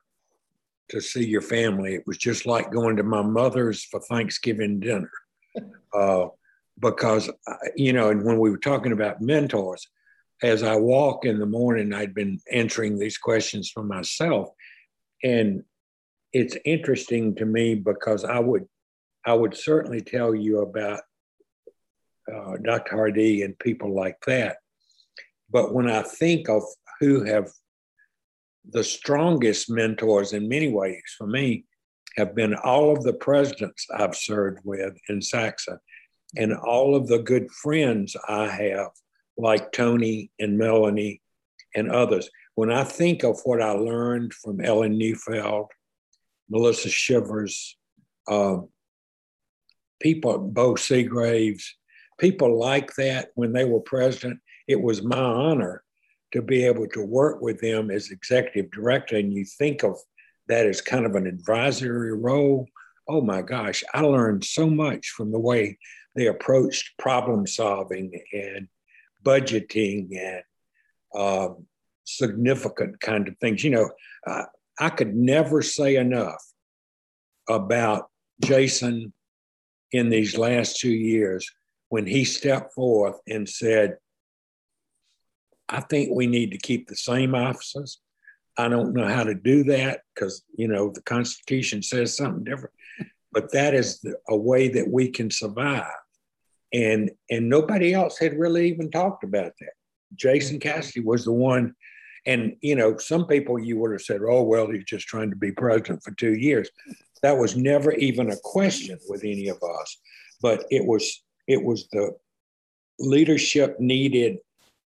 to see your family. It was just like going to my mother's for Thanksgiving dinner. Uh, because, uh, you know, and when we were talking about mentors, as I walk in the morning, I'd been answering these questions for myself. And it's interesting to me because I would, I would certainly tell you about uh, Dr. Hardy and people like that. But when I think of who have the strongest mentors in many ways for me have been all of the presidents I've served with in SACSA and all of the good friends I have, like Tony and Melanie and others. When I think of what I learned from Ellen Neufeld, Melissa Shivers, uh, people, Bo Segraves, people like that when they were president, it was my honor to be able to work with them as executive director. And you think of that as kind of an advisory role. Oh my gosh, I learned so much from the way they approached problem solving and budgeting and um, significant kind of things. You know, uh, I could never say enough about Jason in these last two years when he stepped forth and said, I think we need to keep the same offices. I don't know how to do that because, you know, the Constitution says something different, but that is the, a way that we can survive. And, and nobody else had really even talked about that. Jason mm-hmm. Cassidy was the one. And, you know, some people you would have said, oh, well, he's just trying to be president for two years. That was never even a question with any of us. But it was, it was the leadership needed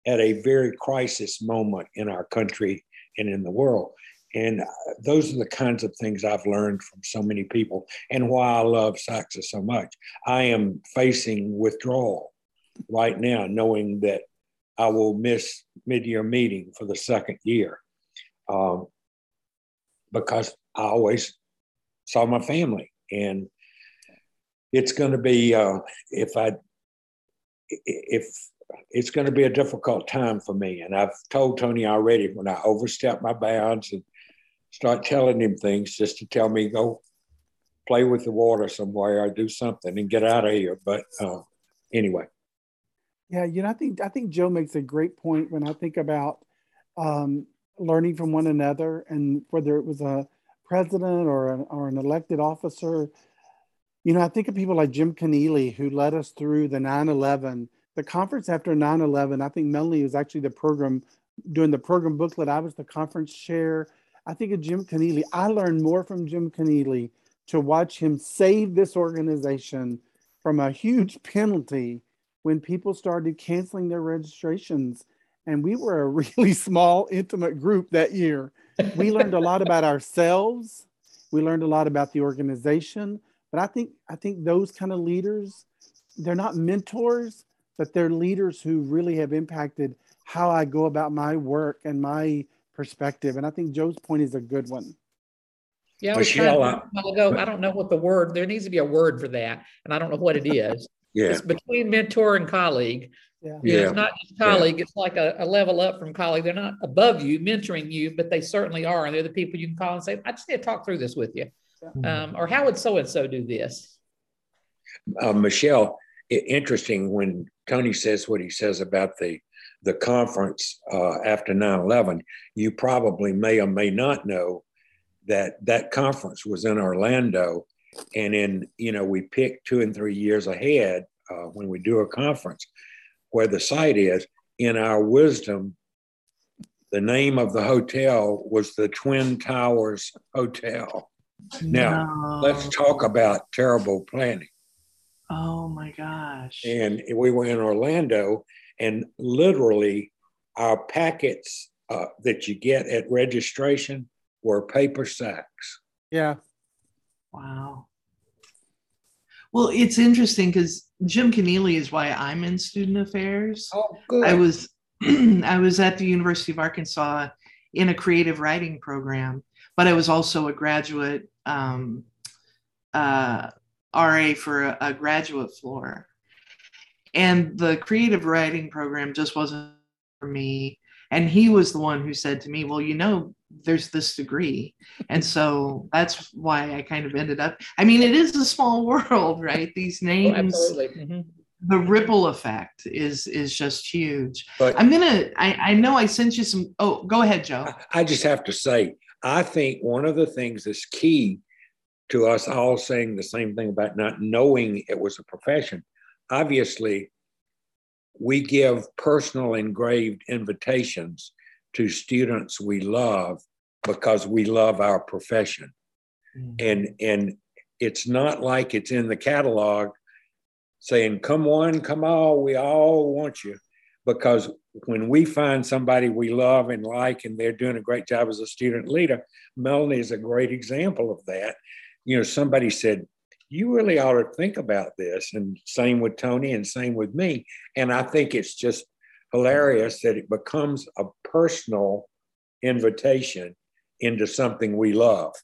at a very crisis moment in our country and in the world. And uh, those are the kinds of things I've learned from so many people and why I love SACSA so much. I am facing withdrawal right now, knowing that I will miss mid-year meeting for the second year um, because I always saw my family. And it's going to be, uh, if I, if it's going to be a difficult time for me. And I've told Tony already when I overstep my bounds and start telling him things just to tell me, go play with the water somewhere or do something and get out of here. But uh, anyway. Yeah, you know, I think I think Joe makes a great point when I think about um, learning from one another and whether it was a president or an, or an elected officer. You know, I think of people like Jim Keneally who led us through the 9 11 the conference after 9-11 i think melanie was actually the program doing the program booklet i was the conference chair i think of jim keneally. I learned more from jim keneally to watch him save this organization from a huge penalty when people started canceling their registrations. And we were a really small intimate group that year. We learned a lot about ourselves. We learned a lot about the organization. But i think i think those kind of leaders they're not mentors but they're leaders who really have impacted how I go about my work and my perspective. And I think Joe's point is a good one. Yeah, I was Michelle, trying to ago. I don't know what the word. There needs to be a word for that, and I don't know what it is. yeah, it's between mentor and colleague. Yeah, yeah. it's not just colleague. Yeah. It's like a, a, level up from colleague. They're not above you, mentoring you, but they certainly are, and they're the people you can call and say, "I just need to talk through this with you," yeah. um, or "How would so and so do this?" Uh, Michelle, interesting when Tony says what he says about the the conference uh, after 9-11 you probably may or may not know that that conference was in orlando and in you know we pick two and three years ahead uh, when we do a conference where the site is in our wisdom the name of the hotel was the twin towers hotel now no. let's talk about terrible planning Oh my gosh. And we were in Orlando, and literally, our packets uh, that you get at registration were paper sacks. Yeah. Wow. Well, it's interesting because Jim Keneally is why I'm in student affairs. Oh, good. I was I was at the University of Arkansas in a creative writing program, but I was also a graduate um, uh, RA for a, a graduate floor. And the creative writing program just wasn't for me. And he was the one who said to me, Well, you know, there's this degree. And so that's why I kind of ended up. I mean, it is a small world, right? These names. Oh, absolutely. Mm-hmm the ripple effect is is just huge. But I'm gonna. I, I know I sent you some. Oh, go ahead, Joe. I just have to say, I think one of the things that's key to us all saying the same thing about not knowing it was a profession. Obviously, we give personal engraved invitations to students we love because we love our profession. Mm-hmm. And and it's not like it's in the catalog saying, Come on, come on, we all want you. Because when we find somebody we love and like and they're doing a great job as a student leader, Melanie is a great example of that. You know, somebody said, You really ought to think about this. And same with Tony and same with me. And I think it's just hilarious that it becomes a personal invitation into something we love.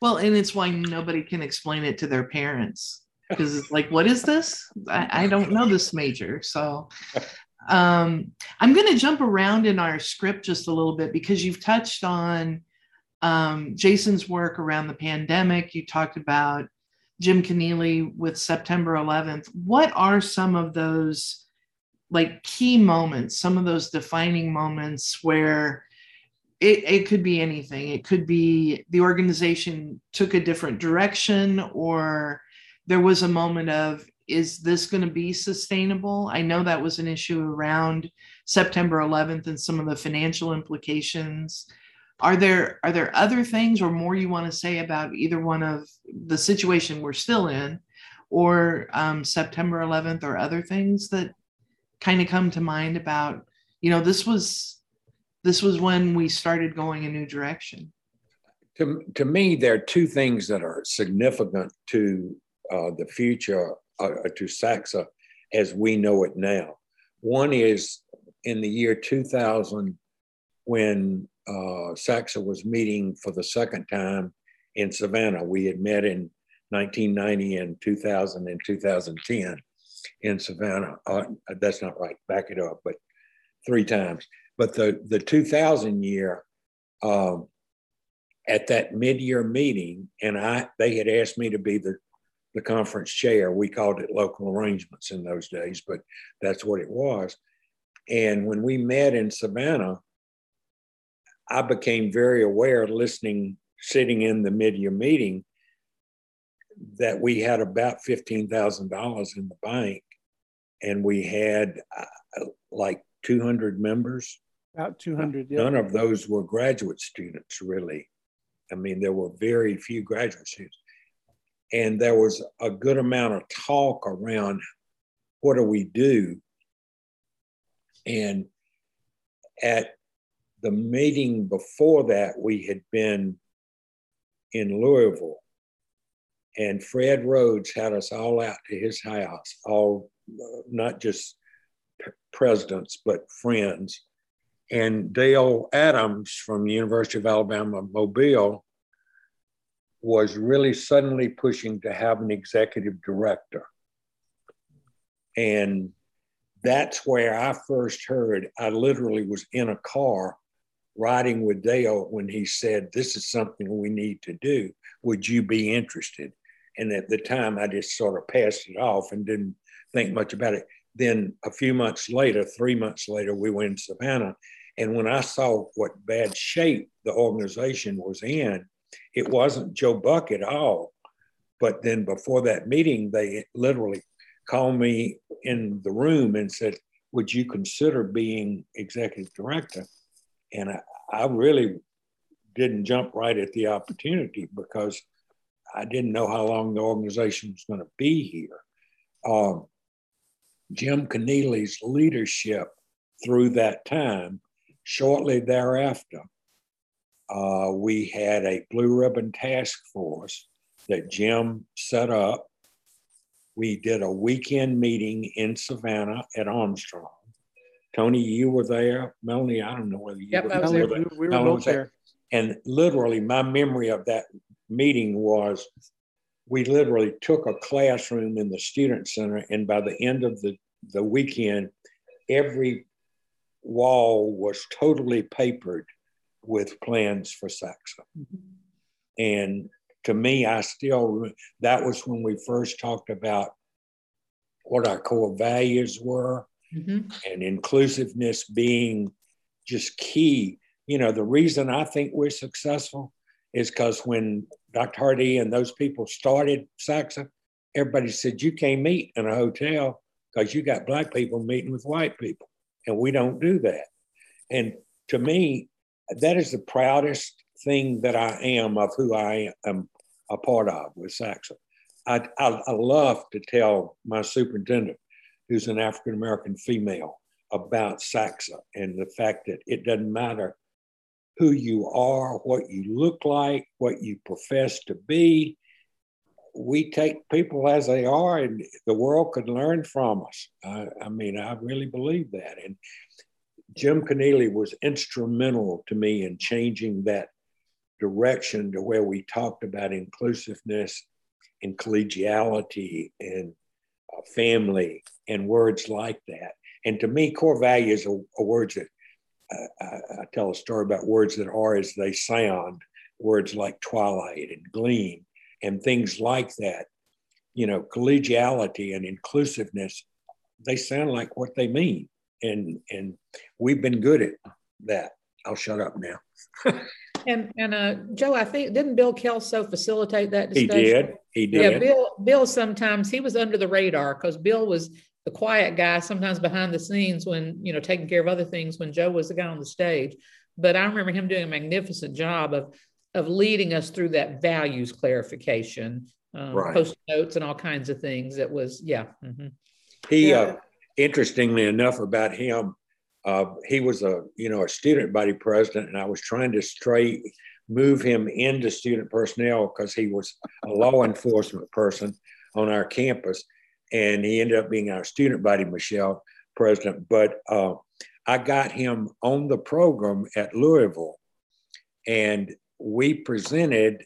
Well, and it's why nobody can explain it to their parents because it's like, what is this? I, I don't know this major. So um, I'm going to jump around in our script just a little bit because you've touched on um, Jason's work around the pandemic. You talked about Jim Keneally with September 11th. What are some of those like key moments, some of those defining moments where it, it could be anything? It could be the organization took a different direction or there was a moment of is this going to be sustainable i know that was an issue around september 11th and some of the financial implications are there are there other things or more you want to say about either one of the situation we're still in or um, september 11th or other things that kind of come to mind about you know this was this was when we started going a new direction to, to me there are two things that are significant to uh, the future uh, to SACSA as we know it now. One is in the year 2000 when uh, SACSA was meeting for the second time in Savannah. We had met in 1990 and 2000 and 2010 in Savannah. Uh, that's not right, back it up, but three times. But the, the 2000 year, um, at that mid-year meeting, and I they had asked me to be the the conference chair. We called it local arrangements in those days, but that's what it was. And when we met in Savannah, I became very aware, listening, sitting in the mid-year meeting, that we had about fifteen thousand dollars in the bank, and we had uh, like two hundred members. About two hundred. None of those were graduate students, really. I mean, there were very few graduate students and there was a good amount of talk around what do we do and at the meeting before that we had been in louisville and fred rhodes had us all out to his house all not just presidents but friends and dale adams from the university of alabama mobile was really suddenly pushing to have an executive director. And that's where I first heard, I literally was in a car riding with Dale when he said, This is something we need to do. Would you be interested? And at the time, I just sort of passed it off and didn't think much about it. Then a few months later, three months later, we went to Savannah. And when I saw what bad shape the organization was in, it wasn't Joe Buck at all. But then before that meeting, they literally called me in the room and said, Would you consider being executive director? And I, I really didn't jump right at the opportunity because I didn't know how long the organization was going to be here. Um, Jim Keneally's leadership through that time, shortly thereafter, uh, we had a blue ribbon task force that Jim set up. We did a weekend meeting in Savannah at Armstrong. Tony, you were there. Melanie, I don't know whether you Yep, were I was there. there. We, we were Melanie both there. there. And literally, my memory of that meeting was we literally took a classroom in the student center, and by the end of the, the weekend, every wall was totally papered with plans for SACSA. Mm-hmm. And to me, I still, that was when we first talked about what our core values were Mhm. and inclusiveness being just key. You know, the reason I think we're successful is because when Dr. Hardy and those people started SACSA, everybody said, You can't meet in a hotel because you got black people meeting with white people. And we don't do that. And to me, that is the proudest thing that I am of who I am a part of with SACSA. I, I, I love to tell my superintendent, who's an African American female, about SACSA and the fact that it doesn't matter who you are, what you look like, what you profess to be. We take people as they are, and the world could learn from us. I, I mean, I really believe that. And Jim Keneally was instrumental to me in changing that direction to where we talked about inclusiveness and collegiality and uh, family and words like that. And to me, core values are, are words that uh, I, I tell a story about words that are as they sound, words like twilight and gleam and things like that. You know, collegiality and inclusiveness, they sound like what they mean. And, and we've been good at that. I'll shut up now. And and uh, Joe, I think didn't Bill Kelso facilitate that He discussion? did. He did. Yeah. Bill. Bill sometimes he was under the radar because Bill was the quiet guy, sometimes behind the scenes when you know taking care of other things when Joe was the guy on the stage. But I remember him doing a magnificent job of of leading us through that values clarification, um, Right. post notes, and all kinds of things. It was yeah. mhm. He, Yeah. uh, interestingly enough, about him, uh, he was a you know a student body president, and I was trying to straight move him into student personnel because he was a law enforcement person on our campus, and he ended up being our student body Michelle president. But uh, I got him on the program at Louisville, and we presented,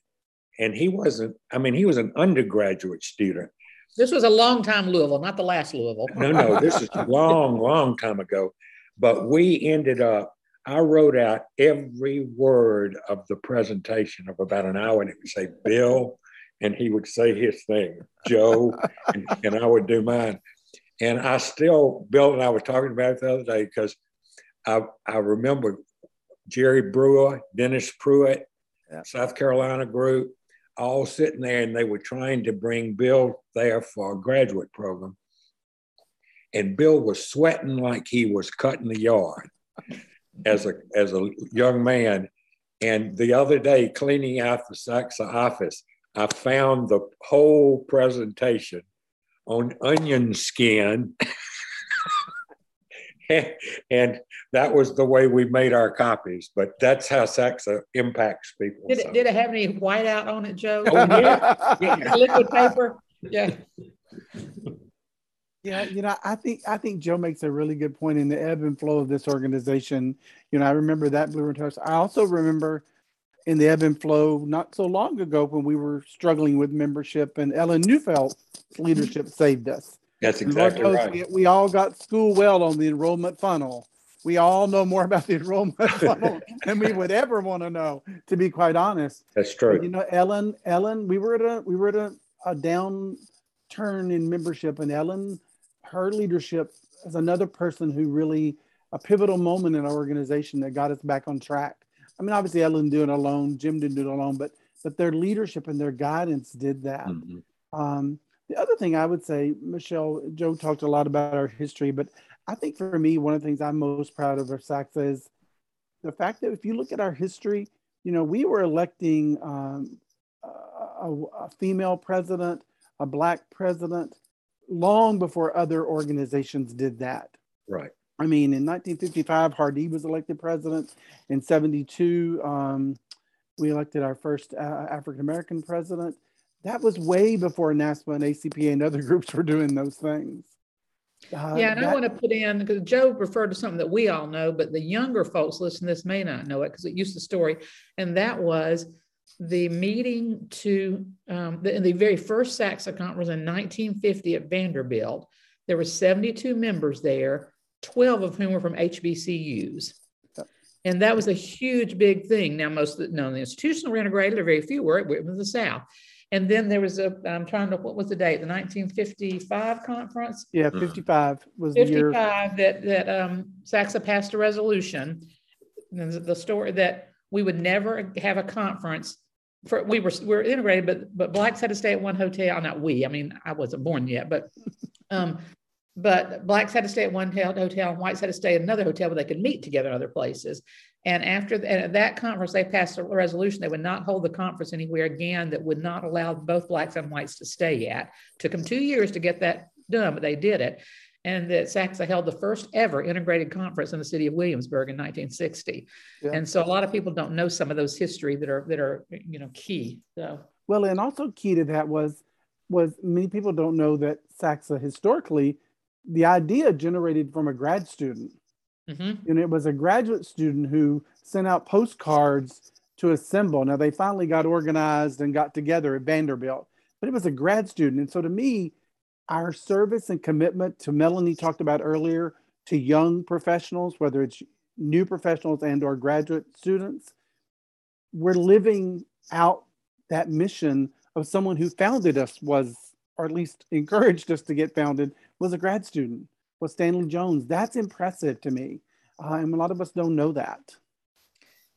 and he wasn't. I mean, he was an undergraduate student. This was a long time Louisville, not the last Louisville. No, no, this is a long, long time ago. But we ended up, I wrote out every word of the presentation of about an hour, and it would say Bill, and he would say his thing, Joe, and, and I would do mine. And I still, Bill and I were talking about it the other day because I, I remember Jerry Brewer, Dennis Pruitt, Yeah. South Carolina group, all sitting there, and they were trying to bring Bill there for a graduate program and Bill was sweating like he was cutting the yard as a as a young man. And the other day, cleaning out the SACSA office, I found the whole presentation on onion skin. and that was the way we made our copies. But that's how SACSA uh, impacts people. Did So- it, did it have any whiteout on it, Joe? Oh, yeah. Yeah. Liquid paper? Yeah. Yeah, you know, I think I think Joe makes a really good point in the ebb and flow of this organization. You know, I remember that Blue Ridge House. I also remember in the ebb and flow not so long ago when we were struggling with membership and Ellen Neufeld's leadership saved us. That's exactly right. we, we all got school well on the enrollment funnel. We all know more about the enrollment funnel than we would ever want to know, to be quite honest. That's But, true. you know, Ellen, Ellen, we were at a we were at a, a downturn in membership, and Ellen, her leadership is another person who really a pivotal moment in our organization that got us back on track. I mean, obviously Ellen did it alone, Jim didn't do it alone, but but their leadership and their guidance did that. Mhm. Um, the other thing I would say, Michelle, Joe talked a lot about our history, but I think for me, one of the things I'm most proud of of SACSA is the fact that if you look at our history, you know, we were electing um, a, a- a female president, a black president, long before other organizations did that. Right. I mean, in 1955, Hardy was elected president. In 72, um, we elected our first uh, African American president. that was way before NASPA and ACPA and other groups were doing those things. Uh, yeah, and that, I want to put in because Joe referred to something that we all know, but the younger folks listening to this may not know it because it used the story, and that was the meeting to um, the, the very first SACSA conference in 1950 at Vanderbilt. There were 72 members there, 12 of whom were from HBCUs. And that was a huge, big thing. Now, most of the, no, the institutions were integrated, or very few were. It was the South. And then there was a, I'm trying to, what was the date? The 1955 conference? Yeah, 55 was 55 that, that um, SACSA passed a resolution. The, the story that we would never have a conference for, we were, we were integrated, but, but blacks had to stay at one hotel. Not we, I mean, I wasn't born yet, but, um, but blacks had to stay at one hotel and whites had to stay at another hotel where they could meet together in other places. And after and at that conference, they passed a resolution they would not hold the conference anywhere again that would not allow both blacks and whites to stay at. Took them two years to get that done, but they did it. And that SACSA held the first ever integrated conference in the city of Williamsburg in 1960. Yeah. And so a lot of people don't know some of those history that are that are you know key. So well, and also key to that was was many people don't know that SACSA historically, the idea generated from a grad student Mm-hmm. And it was a graduate student who sent out postcards to assemble. Now they finally got organized and got together at Vanderbilt, but it was a grad student. And so to me, our service and commitment to Melanie talked about earlier to young professionals, whether it's new professionals and or graduate students, we're living out that mission of someone who founded us was, or at least encouraged us to get founded, was a grad student was Stanley Jones. That's impressive to me. Uh, and a lot of us don't know that.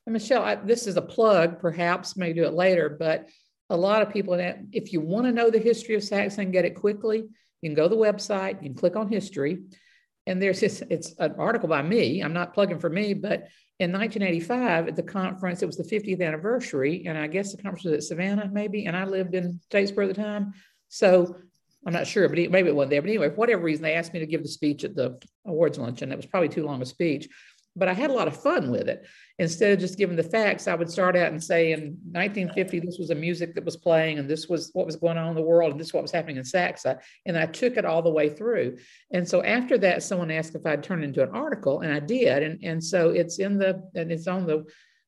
And Michelle, I, this is a plug, perhaps, may do it later, but a lot of people, if you want to know the history of SACSA, get it quickly, you can go to the website, you can click on history, and there's this, it's an article by me. I'm not plugging for me, but in 1985 at the conference, it was the 50th anniversary, and I guess the conference was at Savannah, maybe, and I lived in Statesboro at the time. So I'm not sure, but maybe it wasn't there. But anyway, for whatever reason, they asked me to give the speech at the awards luncheon. It was probably too long a speech, but I had a lot of fun with it. Instead of just giving the facts, I would start out and say, in 1950, this was a music that was playing, and this was what was going on in the world, and this is what was happening in SACSA. And I took it all the way through. And so after that, someone asked if I'd turn it into an article, and I did. And, and so it's in the, and it's on the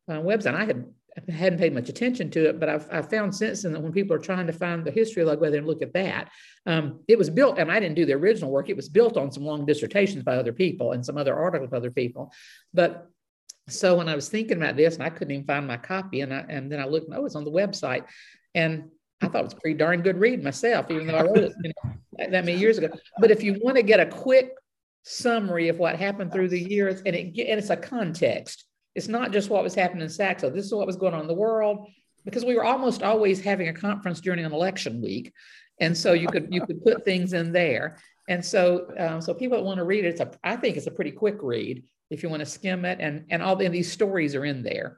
uh, website. I had I hadn't paid much attention to it, but I've, I've, found since then that when people are trying to find the history, whether and look at that, um, it was built, and I didn't do the original work. It was built on some long dissertations by other people and some other articles by other people. But so when I was thinking about this, and I couldn't even find my copy, and I, and then I looked, oh, it's on the website, and I thought it was pretty darn good read myself, even though I wrote it you know, that many years ago. But if you want to get a quick summary of what happened through the years, and it and it's a context it's not just what was happening in SACSA. This is what was going on in the world because we were almost always having a conference during an election week, and so you could you could put things in there. And so um, so people that want to read it, it's a I think it's a pretty quick read if you want to skim it, and and all and these stories are in there.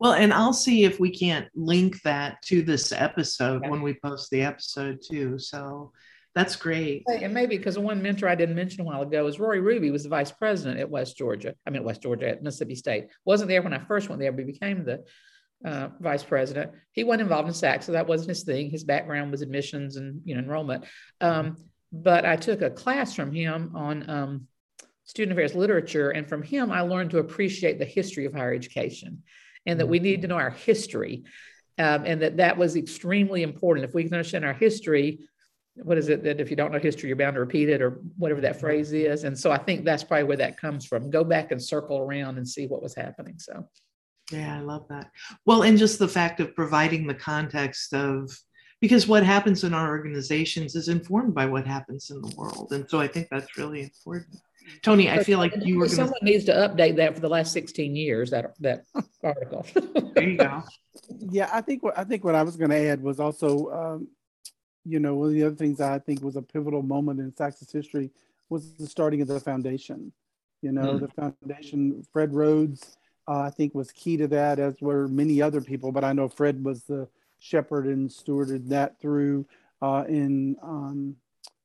Well, and I'll see if we can't link that to this episode when we post the episode too. So that's great. And maybe because the one mentor I didn't mention a while ago is Rory Ruby was the vice president at West Georgia. I mean, West Georgia at Mississippi State. Wasn't there when I first went there, but became the uh, vice president. He wasn't involved in SAC, so that wasn't his thing. His background was admissions and you know enrollment. Um, but I took a class from him on um, student affairs literature, and from him I learned to appreciate the history of higher education, and that we need to know our history, um, and that that was extremely important. If we can understand our history, what is it that if you don't know history, you're bound to repeat it or whatever that phrase is. And so I think that's probably where that comes from. Go back and circle around and see what was happening. So, yeah, I love that. Well, and just the fact of providing the context of because what happens in our organizations is informed by what happens in the world. And so I think that's really important. Tony, I feel like you were someone gonna... needs to update that for the last 16 years, that that article. there you go. Yeah, I think what I think what I was going to add was also um, you know, one of the other things I think was a pivotal moment in SACSA's history was the starting of the foundation. You know, mm. the foundation, Fred Rhodes, uh, I think was key to that, as were many other people. But I know Fred was the shepherd and stewarded that through uh, in um,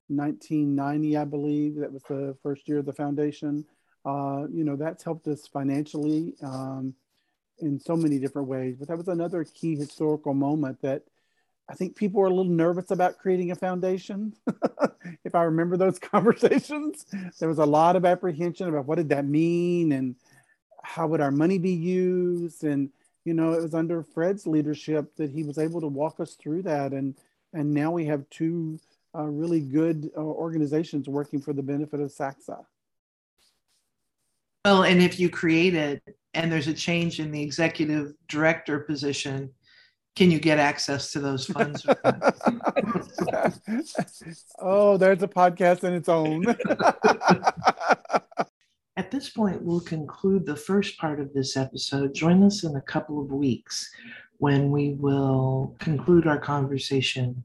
1990, I believe. That was the first year of the foundation. Uh, you know, that's helped us financially um, in so many different ways. But that was another key historical moment that I think people are a little nervous about creating a foundation. if I remember those conversations, there was a lot of apprehension about what did that mean and how would our money be used. And, you know, it was under Fred's leadership that he was able to walk us through that. And, and now we have two uh, really good uh, organizations working for the benefit of SACSA. Well, and if you create it and there's a change in the executive director position, can you get access to those funds? oh, there's a podcast in its own. At this point, we'll conclude the first part of this episode. Join us in a couple of weeks when we will conclude our conversation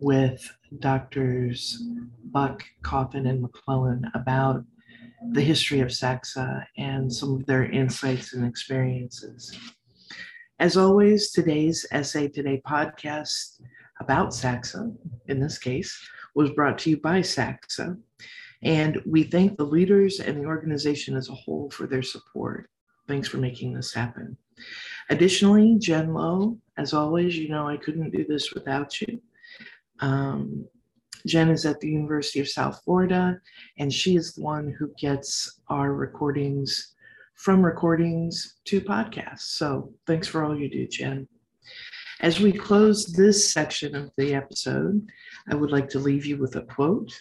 with doctors Buck, Cawthon, and McClellan about the history of SACSA and some of their insights and experiences. As always, today's SA Today podcast about SACSA, in this case, was brought to you by SACSA. And we thank the leaders and the organization as a whole for their support. Thanks for making this happen. Additionally, Jen Lowe, as always, you know I couldn't do this without you. Um, Jen is at the University of South Florida, and she is the one who gets our recordings from recordings to podcasts. So thanks for all you do, Jen. As we close this section of the episode, I would like to leave you with a quote.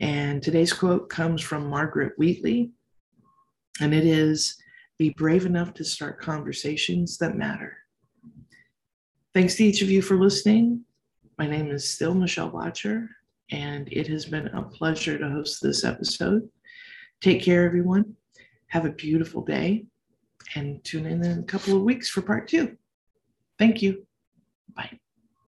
And today's quote comes from Margaret Wheatley, and it is Be brave enough to start conversations that matter. Thanks to each of you for listening. My name is still Michelle Boettcher, and it has been a pleasure to host this episode. Take care, everyone. Have a beautiful day and tune in in a couple of weeks for part two. Thank you. Bye.